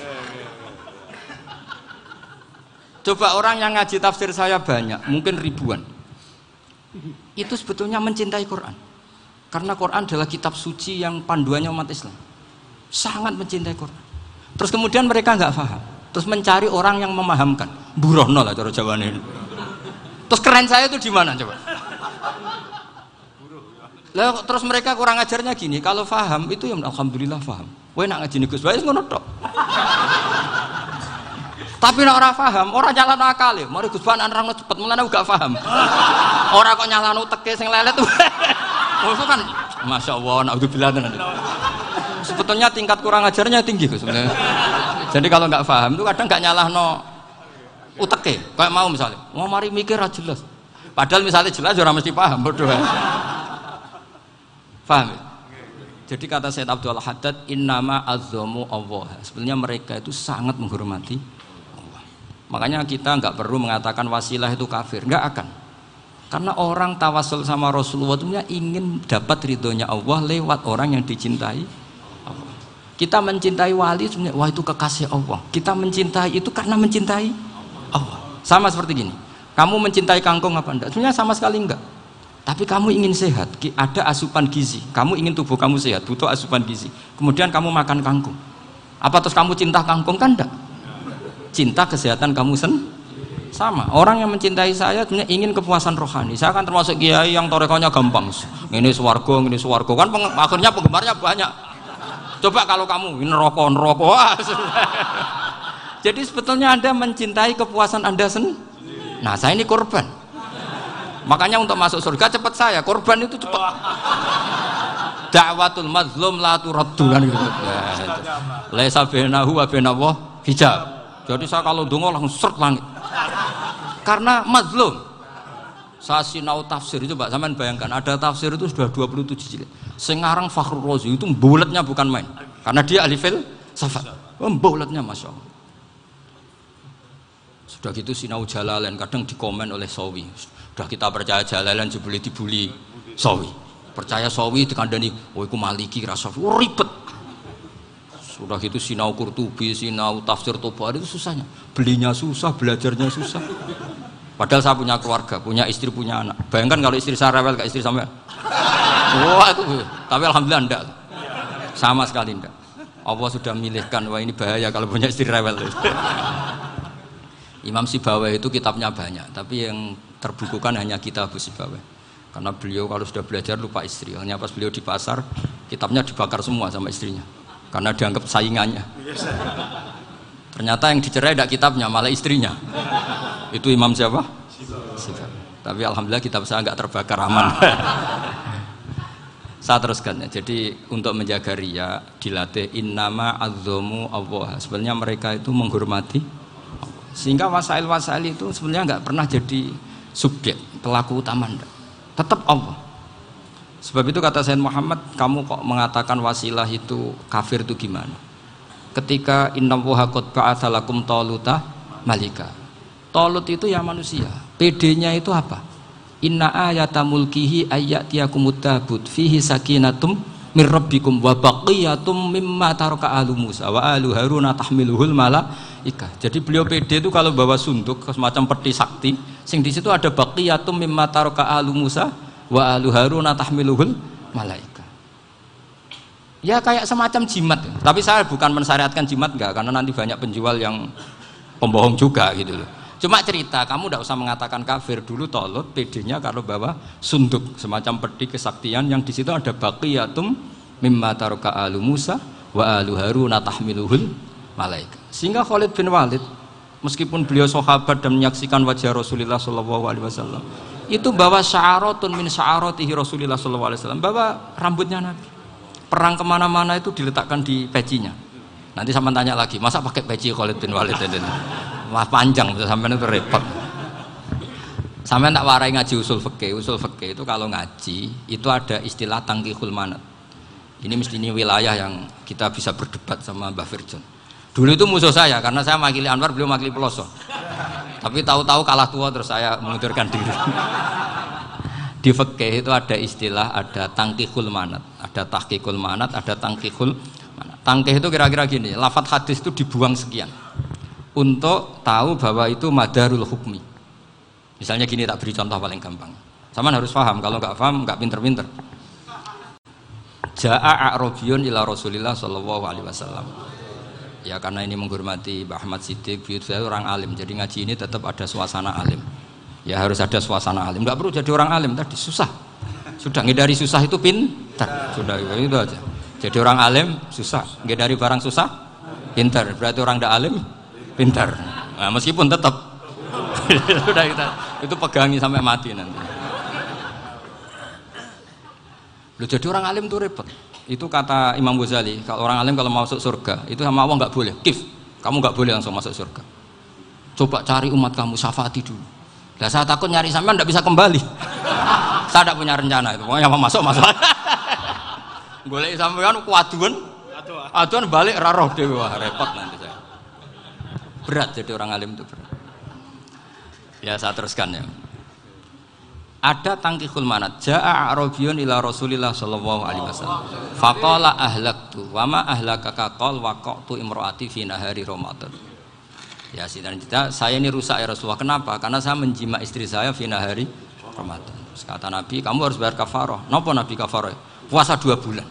Coba orang yang ngaji tafsir saya banyak, mungkin ribuan. Itu sebetulnya mencintai Quran. Karena Quran adalah kitab suci yang panduannya umat Islam. Sangat mencintai Quran. Terus kemudian mereka nggak paham. Terus mencari orang yang memahamkan. Burono lah cara jawaban ini. Terus keren saya itu di mana coba? Lah terus mereka kurang ajarnya gini, kalau paham itu ya alhamdulillah paham. Wah nak ngaji Gus Bae ngono tok. Tapi nek ora paham, ora nyalano akal ya. Mari Gus Ban nerangno cepet, mulane gak paham. Ora kok nyalano teke sing lelet. Maksud kan Masya Allah, naudzubillah tenan. Sebetulnya tingkat kurang ajarnya tinggi Gus sebenarnya. Jadi kalau nggak paham itu kadang nggak nyalahno uteke. Kayak mau misalnya, mau mari mikir aja jelas. Padahal misalnya jelas ya orang mesti paham berdua. Paham ya? Jadi kata Said Abdul Haddad, innama azzamu Allah. Sebenarnya mereka itu sangat menghormati Makanya kita nggak perlu mengatakan wasilah itu kafir, nggak akan. Karena orang tawasul sama Rasulullah itu ingin dapat ridhonya Allah lewat orang yang dicintai. Kita mencintai wali sebenarnya wah itu kekasih Allah. Kita mencintai itu karena mencintai Allah. Sama seperti gini. Kamu mencintai kangkung apa enggak? Sebenarnya sama sekali enggak. Tapi kamu ingin sehat, ada asupan gizi. Kamu ingin tubuh kamu sehat, butuh asupan gizi. Kemudian kamu makan kangkung. Apa terus kamu cinta kangkung kan enggak? Cinta kesehatan kamu sen? Sama. Orang yang mencintai saya ingin kepuasan rohani. Saya kan termasuk kiai yang torekonya gampang. Ini suwargo ini suwargo kan peng, akhirnya penggemarnya banyak. Coba kalau kamu ini rokok rokok. Jadi sebetulnya anda mencintai kepuasan anda sen? Nah saya ini korban. Makanya untuk masuk surga cepat saya. Korban itu cepat. Dakwatul mazlum la turaddu. Kan gitu. Laisa bainahu wa bainallah hijab jadi saya kalau dongo langsung seret langit. Karena mazlum. Saya sinau tafsir itu Pak, zaman bayangkan ada tafsir itu sudah 27 jilid. Sengarang Fakhrul Razi itu bulatnya bukan main. Karena dia ahli fil safat. Oh, bulatnya Masya Allah. Sudah gitu sinau Jalalain kadang dikomen oleh Sawi. Sudah kita percaya Jalalain jebuli dibuli Sawi. Percaya Sawi dikandani, oh itu maliki rasa oh, ribet sudah itu sinau Kurtubi, sinau tafsir Tobari itu susahnya. Belinya susah, belajarnya susah. Padahal saya punya keluarga, punya istri, punya anak. Bayangkan kalau istri saya rewel kayak istri sampai. Wah itu, tapi alhamdulillah enggak. Sama sekali enggak. Allah sudah milihkan, wah ini bahaya kalau punya istri rewel. Imam Sibawa itu kitabnya banyak, tapi yang terbukukan hanya kitab Sibawa. Karena beliau kalau sudah belajar lupa istri. Hanya pas beliau di pasar, kitabnya dibakar semua sama istrinya karena dianggap saingannya. Ternyata yang dicerai tidak kitabnya malah istrinya. Itu imam siapa? tapi alhamdulillah kitab saya nggak terbakar aman. Saya teruskan ya. Jadi untuk menjaga ria dilatih innama azzomu Allah. Sebenarnya mereka itu menghormati sehingga wasail-wasail itu sebenarnya nggak pernah jadi subjek pelaku utama tetap Allah Sebab itu kata Sayyid Muhammad, kamu kok mengatakan wasilah itu kafir itu gimana? Ketika innallaha qad ba'atsa lakum taluta malika. Tolut itu ya manusia. PD-nya itu apa? Inna ayata mulkihi ayatiyakumut tabut fihi sakinatum min rabbikum wa baqiyatum mimma taraka alu Musa wa alu Haruna tahmiluhul malaika. Jadi beliau PD itu kalau bawa sunduk semacam peti sakti, sing di situ ada baqiyatum mimma taraka alu Musa wa alu Haruna tahmiluhul malaika. Ya kayak semacam jimat. Tapi saya bukan mensyariatkan jimat enggak karena nanti banyak penjual yang pembohong juga gitu loh. Cuma cerita, kamu tidak usah mengatakan kafir dulu tolut, PD-nya kalau bawa sunduk semacam peti kesaktian yang di situ ada baqiyatum mimma taroka alu Musa wa alu Haruna tahmiluhul malaika. Sehingga Khalid bin Walid meskipun beliau sahabat dan menyaksikan wajah Rasulullah Shallallahu Alaihi Wasallam itu bawa sya'aratun min sya'aratihi Rasulullah Shallallahu Alaihi Wasallam bawa rambutnya Nabi perang ke mana-mana itu diletakkan di pecinya nanti sama tanya lagi masa pakai peci Khalid bin Walid ini Wah panjang sampai itu repot. Sampai tak warai ngaji usul fikih, usul fikih itu kalau ngaji itu ada istilah tangki manat. Ini mesti ini wilayah yang kita bisa berdebat sama Mbah Firjon. Dulu itu musuh saya karena saya makili Anwar, beliau makili Peloso. Tapi tahu-tahu kalah tua terus saya mengundurkan diri. Di fikih itu ada istilah ada tangkihul manat, ada tahqiqul manat, ada tangkihul manat. Tangkih itu kira-kira gini, lafat hadis itu dibuang sekian untuk tahu bahwa itu madarul hukmi. Misalnya gini tak beri contoh paling gampang. Sama harus paham, kalau nggak paham nggak pinter-pinter. Ja'a a'robiyun ila Rasulillah sallallahu alaihi wasallam. Ya karena ini menghormati Mbah Ahmad Siddiq, saya orang alim, jadi ngaji ini tetap ada suasana alim. Ya harus ada suasana alim. Nggak perlu jadi orang alim tadi susah. Sudah ngindari susah itu pintar. Sudah itu aja. Jadi orang alim susah, ngindari barang susah pintar. Berarti orang tidak alim pintar nah, meskipun tetap sudah kita itu pegangi sampai mati nanti Loh, jadi orang alim tuh repot itu kata Imam Ghazali kalau orang alim kalau mau masuk surga itu sama Allah nggak boleh. Kif. Kamu nggak boleh langsung masuk surga. Coba cari umat kamu syafaati dulu. Nah, saya takut nyari sampean tidak bisa kembali. saya tidak punya rencana itu. Pokoknya mau masuk masuk. Boleh sampean kuaduan. Aduan balik raroh dewa repot nanti saya. Berat jadi orang alim itu berat. Ya saya teruskan ya ada tangkihul manat. Ja'a arabiyun ila rasulillah sallallahu alaihi wasallam. Faqala ahlaktu wa ma ahlakaka qal waqatu imraati fi nahari ramadan. Ya sidang kita saya ini rusak ya Rasulullah. Kenapa? Karena saya menjima istri saya fi nahari ramadan. Terus kata Nabi kamu harus bayar kafarah. Napa Nabi kafarah? Puasa dua bulan.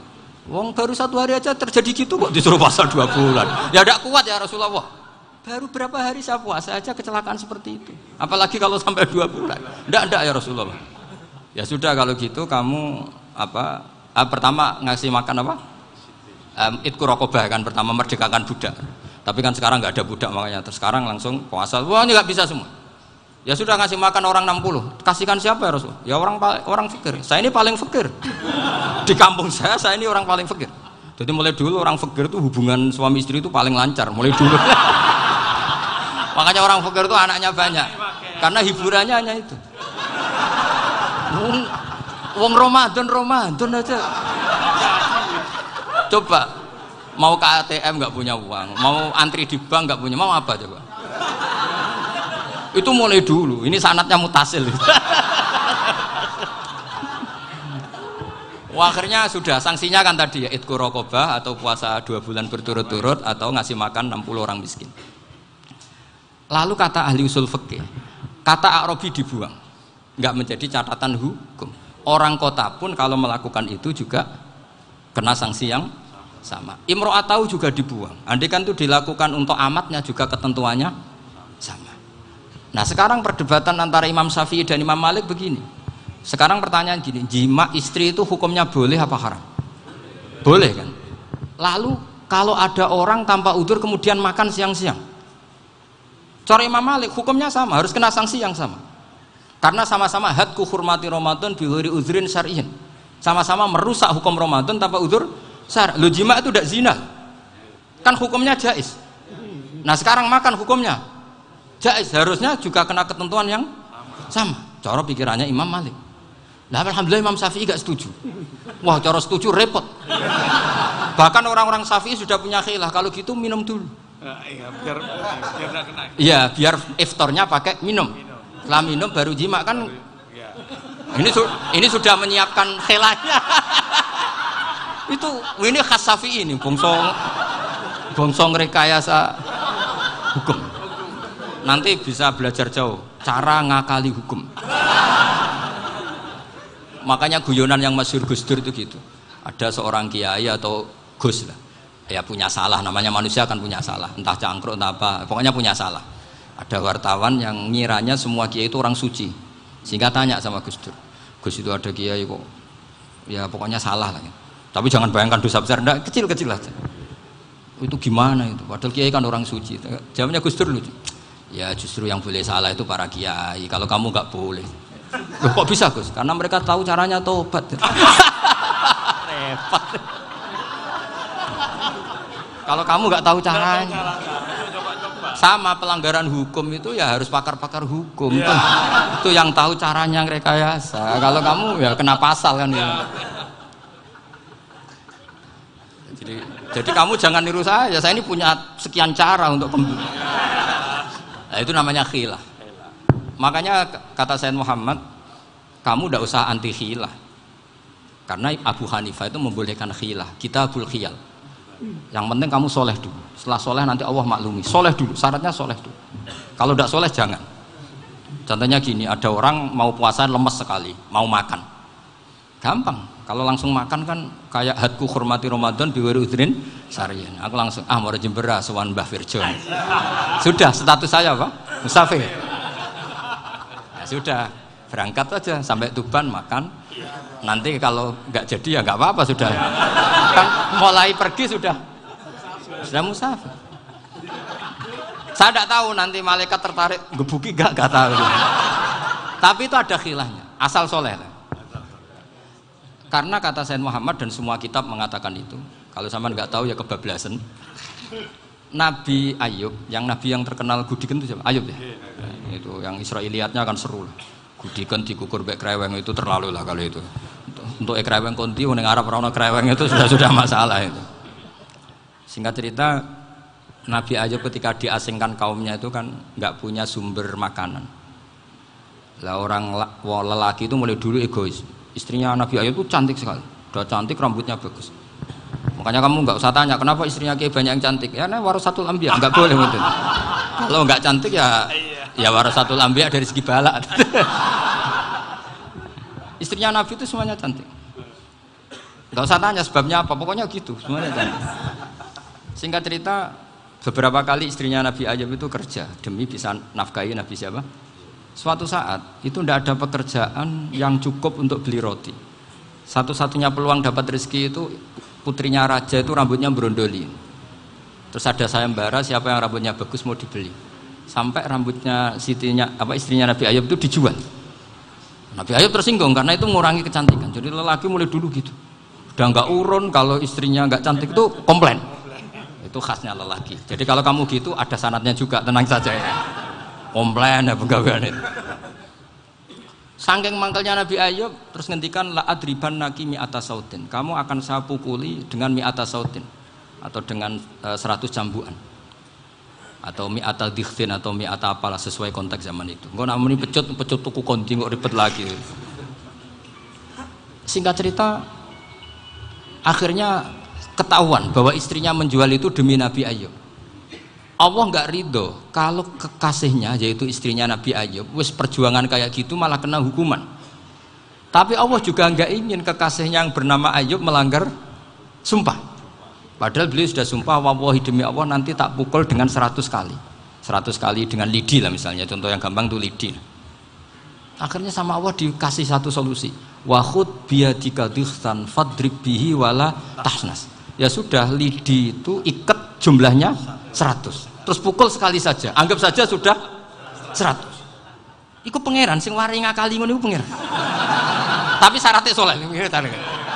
Wong baru satu hari aja terjadi gitu kok disuruh puasa dua bulan. Ya tidak kuat ya Rasulullah Baru berapa hari saya puasa aja kecelakaan seperti itu. Apalagi kalau sampai dua bulan. Tidak, tidak ya Rasulullah. Ya sudah kalau gitu kamu apa? Ah, pertama ngasih makan apa? Um, itku rokobah kan pertama merdekakan budak. Tapi kan sekarang nggak ada budak makanya. Terus sekarang langsung puasa. Wah ini nggak bisa semua. Ya sudah ngasih makan orang 60. Kasihkan siapa ya Rasul? Ya orang orang fikir. Saya ini paling fikir. Di kampung saya saya ini orang paling fikir. Jadi mulai dulu orang fikir itu hubungan suami istri itu paling lancar. Mulai dulu. Makanya orang fakir itu anaknya banyak. Karena hiburannya hanya itu. Wong, Ramadan Ramadan aja. Coba mau ke ATM nggak punya uang, mau antri di bank nggak punya, mau apa coba? Itu mulai dulu. Ini sanatnya mutasil. Wah, akhirnya sudah sanksinya kan tadi ya itku rokobah atau puasa dua bulan berturut-turut atau ngasih makan 60 orang miskin. Lalu kata ahli usul fikih, kata Arabi dibuang, nggak menjadi catatan hukum. Orang kota pun kalau melakukan itu juga kena sanksi yang sama. Imro atau juga dibuang. Andai kan itu dilakukan untuk amatnya juga ketentuannya sama. Nah sekarang perdebatan antara Imam Syafi'i dan Imam Malik begini. Sekarang pertanyaan gini, jima istri itu hukumnya boleh apa haram? Boleh kan? Lalu kalau ada orang tanpa udur kemudian makan siang-siang, Cara Imam Malik hukumnya sama, harus kena sanksi yang sama. Karena sama-sama hadku hormati Ramadan bihuri uzrin syar'iyin. Sama-sama merusak hukum Ramadan tanpa udur syar. Lu jima itu tidak zina. Kan hukumnya jais. Nah sekarang makan hukumnya jais. Harusnya juga kena ketentuan yang sama. Cara pikirannya Imam Malik. Nah, Alhamdulillah Imam Syafi'i gak setuju. Wah, cara setuju repot. Bahkan orang-orang Syafi'i sudah punya khilah. Kalau gitu minum dulu Iya, biar biar kena. Iya, biar iftarnya pakai minum. Setelah minum baru jima kan. Iya. Ini su ini sudah menyiapkan khilanya. itu ini khas Safi ini bongsong bongsong rekayasa hukum. Nanti bisa belajar jauh cara ngakali hukum. Makanya guyonan yang masyhur Gus Dur itu gitu. Ada seorang kiai atau Gus lah ya punya salah. Namanya manusia akan punya salah. Entah cangkruk entah apa. Pokoknya punya salah. Ada wartawan yang ngiranya semua kiai itu orang suci. Sehingga tanya sama Gus Dur. Gus itu ada kiai kok. Ya pokoknya salah lah. Tapi jangan bayangkan dosa besar. Enggak kecil-kecil aja. Itu gimana itu? Padahal kiai kan orang suci. Jawabnya Gus Dur lucu. Ya justru yang boleh salah itu para kiai. Kalau kamu nggak boleh. Loh, kok bisa Gus? Karena mereka tahu caranya tobat. Repot kalau kamu nggak tahu caranya. Sama pelanggaran hukum itu ya harus pakar-pakar hukum. Itu, itu yang tahu caranya rekayasa. Kalau kamu ya kena pasal kan ya. Jadi, jadi kamu jangan niru saya. Saya ini punya sekian cara untuk pembunuh. Nah, itu namanya khilah. Makanya kata Sayyid Muhammad, kamu tidak usah anti khilah. Karena Abu Hanifah itu membolehkan khilah. Kita abul khiyal yang penting kamu soleh dulu. Setelah soleh nanti Allah maklumi. Soleh dulu, syaratnya soleh dulu. Kalau tidak soleh jangan. Contohnya gini, ada orang mau puasa lemes sekali, mau makan. Gampang. Kalau langsung makan kan kayak hadku hormati Ramadan biwiri udrin sarian. Aku langsung ah mau jembera sewan Mbah Firjon. Sudah status saya apa? Musafir. Ya, sudah berangkat aja sampai Tuban makan nanti kalau nggak jadi ya nggak apa-apa sudah. Kan mulai pergi sudah. Sudah musafir. Saya tidak tahu nanti malaikat tertarik gebuki gak gak tahu. Tapi itu ada khilahnya asal soleh. Karena kata Sayyid Muhammad dan semua kitab mengatakan itu kalau sama nggak tahu ya kebablasan. Nabi Ayub yang Nabi yang terkenal Gudikan itu siapa? Ayub ya? itu yang Israeliatnya akan seru lah gudikan dikukur baik kreweng itu terlalu lah kalau itu. Untuk kreweng konti uning Arab orang kreweng itu sudah sudah masalah itu. Singkat cerita Nabi Ayub ketika diasingkan kaumnya itu kan nggak punya sumber makanan. Lah orang lelaki itu mulai dulu egois. Istrinya Nabi Ayub itu cantik sekali. Udah cantik rambutnya bagus makanya kamu nggak usah tanya kenapa istrinya kayak banyak yang cantik? Ya nah satu ambil nggak boleh mungkin kalau nggak cantik ya ya warasatul ambiya dari segi balak. Istrinya Nabi itu semuanya cantik. Nggak usah tanya sebabnya apa pokoknya gitu semuanya cantik. Singkat cerita beberapa kali istrinya Nabi Ayub itu kerja demi bisa nafkahi Nabi siapa? Suatu saat itu tidak ada pekerjaan yang cukup untuk beli roti. Satu-satunya peluang dapat rezeki itu putrinya raja itu rambutnya berondoli terus ada sayembara siapa yang rambutnya bagus mau dibeli sampai rambutnya sitinya apa istrinya Nabi Ayub itu dijual. Nabi Ayub tersinggung karena itu mengurangi kecantikan. Jadi lelaki mulai dulu gitu. Udah nggak urun kalau istrinya nggak cantik itu komplain. Itu khasnya lelaki. Jadi kalau kamu gitu ada sanatnya juga tenang saja ya. Komplain ya pegawaian. Sangking mangkelnya Nabi Ayub terus ngendikan la adriban naki mi atas sautin. Kamu akan saya pukuli dengan mi atas sautin atau dengan eh, 100 jambuan atau mi atau dikhtin atau mi atau apalah sesuai konteks zaman itu. Enggak namun pecut pecut tuku konti nggak ribet lagi. Singkat cerita, akhirnya ketahuan bahwa istrinya menjual itu demi Nabi Ayub. Allah nggak ridho kalau kekasihnya yaitu istrinya Nabi Ayub wis perjuangan kayak gitu malah kena hukuman. Tapi Allah juga nggak ingin kekasihnya yang bernama Ayub melanggar sumpah. Padahal beliau sudah sumpah wawahi demi Allah nanti tak pukul dengan 100 kali. 100 kali dengan lidi lah misalnya. Contoh yang gampang tuh lidi. Akhirnya sama Allah dikasih satu solusi. Wahud biadika dikhtan fadrib bihi wala tahnas. Ya sudah lidi itu ikat jumlahnya 100. Terus pukul sekali saja. Anggap saja sudah 100. Iku pangeran sing wari ngakali ngono iku pangeran. Tapi syaratnya soleh.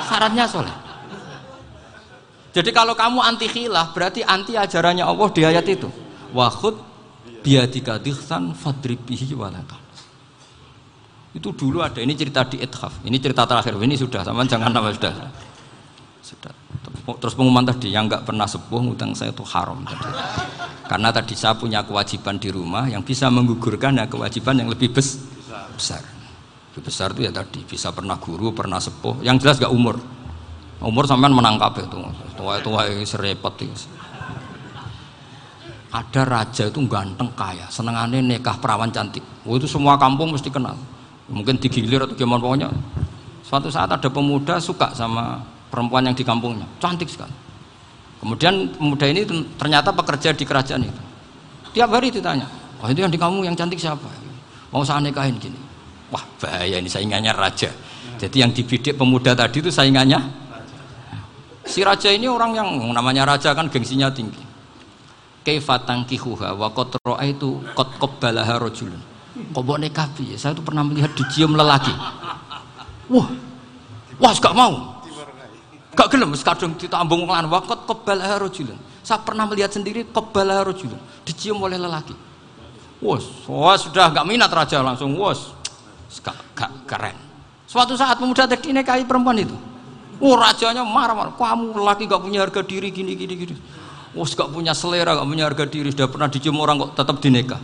Syaratnya soleh. Jadi kalau kamu anti khilaf berarti anti ajarannya Allah di ayat itu. Wahud biadika dikhsan fadribihi walaka. Itu dulu ada ini cerita di Ithaf. Ini cerita terakhir. Ini sudah sama jangan nama sudah. Sudah. Terus pengumuman tadi yang nggak pernah sepuh ngutang saya itu haram tadi. Karena tadi saya punya kewajiban di rumah yang bisa menggugurkan ya kewajiban yang lebih bes besar. Lebih besar itu ya tadi bisa pernah guru, pernah sepuh. Yang jelas gak umur. Umur sampean menangkap itu. Tua-tua serepot itu. Ada raja itu ganteng kaya, senengannya nikah perawan cantik. Oh, itu semua kampung mesti kenal. Mungkin digilir atau gimana pokoknya. Suatu saat ada pemuda suka sama perempuan yang di kampungnya, cantik sekali. Kemudian pemuda ini ternyata pekerja di kerajaan itu. Tiap hari ditanya, oh itu yang di kamu yang cantik siapa? Mau saya nikahin gini. Wah bahaya ini saingannya raja. Jadi yang dibidik pemuda tadi itu saingannya. Si raja ini orang yang namanya raja kan gengsinya tinggi kaifa tangkihuha wa qad itu rajulun kok mbok nikah piye saya itu pernah melihat dicium lelaki wah wah gak mau gak gelem wis kadung ditambung lan wa qad qabbalaha rajulun saya pernah melihat sendiri qabbalaha rajulun dicium oleh lelaki. Wos wah sudah gak minat raja langsung. Wos gak, gak keren. Suatu saat pemuda tadi nikahi perempuan itu. Oh rajanya marah-marah, kamu lelaki gak punya harga diri gini gini gini. Wah, gak punya selera, gak punya harga diri, sudah pernah dicium orang kok tetap dinikah.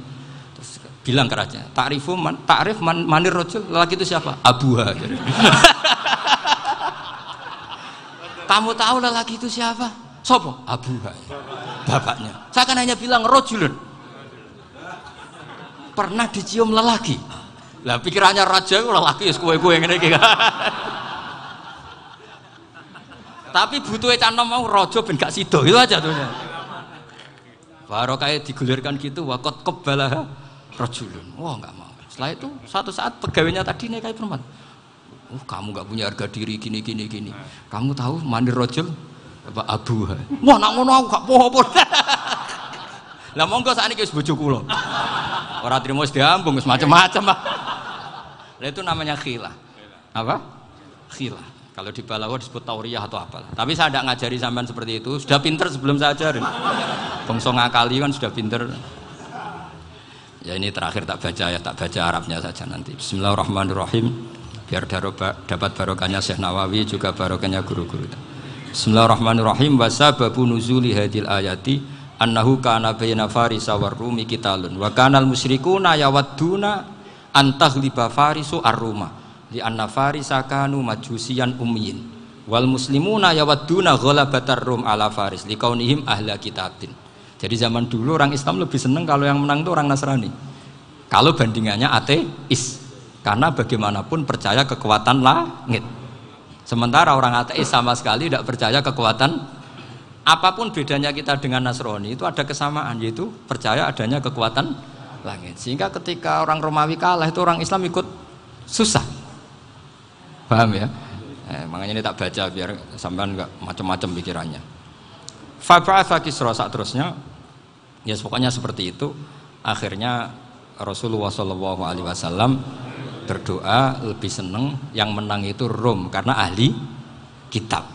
Terus bilang ke raja, ta'rifu man, ta'rif man, manir rojul, lelaki itu siapa? Abuha. Kamu tahu lelaki itu siapa? Sopo? Abuha. Bapaknya. Saya kan hanya bilang rojulun. Pernah dicium lelaki. Lah pikirannya raja lelaki kue-kue ngene iki. Tapi butuh canom mau rojo ben gak sido itu aja tuh. Baru kayak digulirkan gitu wakot kebalah rojulun. Wah nggak mau. Setelah itu satu saat pegawainya tadi kayak perempuan. Oh kamu gak punya harga diri gini gini gini. Kamu tahu mandir rojul apa abu? Wah nak ngono aku gak poho Lah monggo saat ini bojo kula. Ora trimo wis diambung wis macam-macam. Lah itu namanya khilah. Apa? Khilah. Kalau di Balawa disebut tauriyah atau apa. Tapi saya tidak ngajari sampean seperti itu. Sudah pinter sebelum saya ajarin. Bongso ngakali kan sudah pinter. Ya ini terakhir tak baca ya, tak baca Arabnya saja nanti. Bismillahirrahmanirrahim. Biar dapat barokahnya Syekh Nawawi juga barokahnya guru-guru. Bismillahirrahmanirrahim. Wasababu nuzuli hadil ayati annahu kana bayna farisa war rumi kitalun. Wa kanal musyrikuna yawadduna antaghliba farisu ar-ruma. Li anna farisa kanu majusiyan ummiyin wal muslimuna yawadduna ghalabatar rum ala faris kaunihim ahla kitabin. Jadi zaman dulu orang Islam lebih senang kalau yang menang itu orang Nasrani. Kalau bandingannya ateis karena bagaimanapun percaya kekuatan langit sementara orang ateis sama sekali tidak percaya kekuatan apa pun bedanya kita dengan Nasrani itu ada kesamaan yaitu percaya adanya kekuatan langit sehingga ketika orang Romawi kalah itu orang Islam ikut susah Paham ya? Eh, makanya ini tak baca biar sampean nggak macam-macam pikirannya. Fab'atha Kisra saat terusnya ya pokoknya seperti itu. Akhirnya Rasulullah wasallam berdoa lebih seneng yang menang itu Rom karena ahli kitab.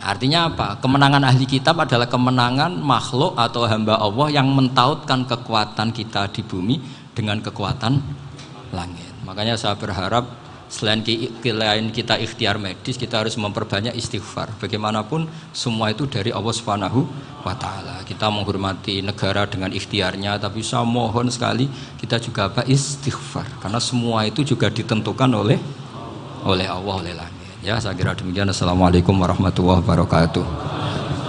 Artinya apa? Kemenangan ahli kitab adalah kemenangan makhluk atau hamba Allah yang mentautkan kekuatan kita di bumi dengan kekuatan langit. Makanya saya berharap selain kita ikhtiar medis kita harus memperbanyak istighfar. Bagaimanapun semua itu dari Allah Subhanahu wa taala. Kita menghormati negara dengan ikhtiarnya tapi saya mohon sekali kita juga apa? Istighfar. Karena semua itu juga ditentukan oleh oleh Allah oleh langit. Ya saya kira demikian. Assalamualaikum warahmatullahi wabarakatuh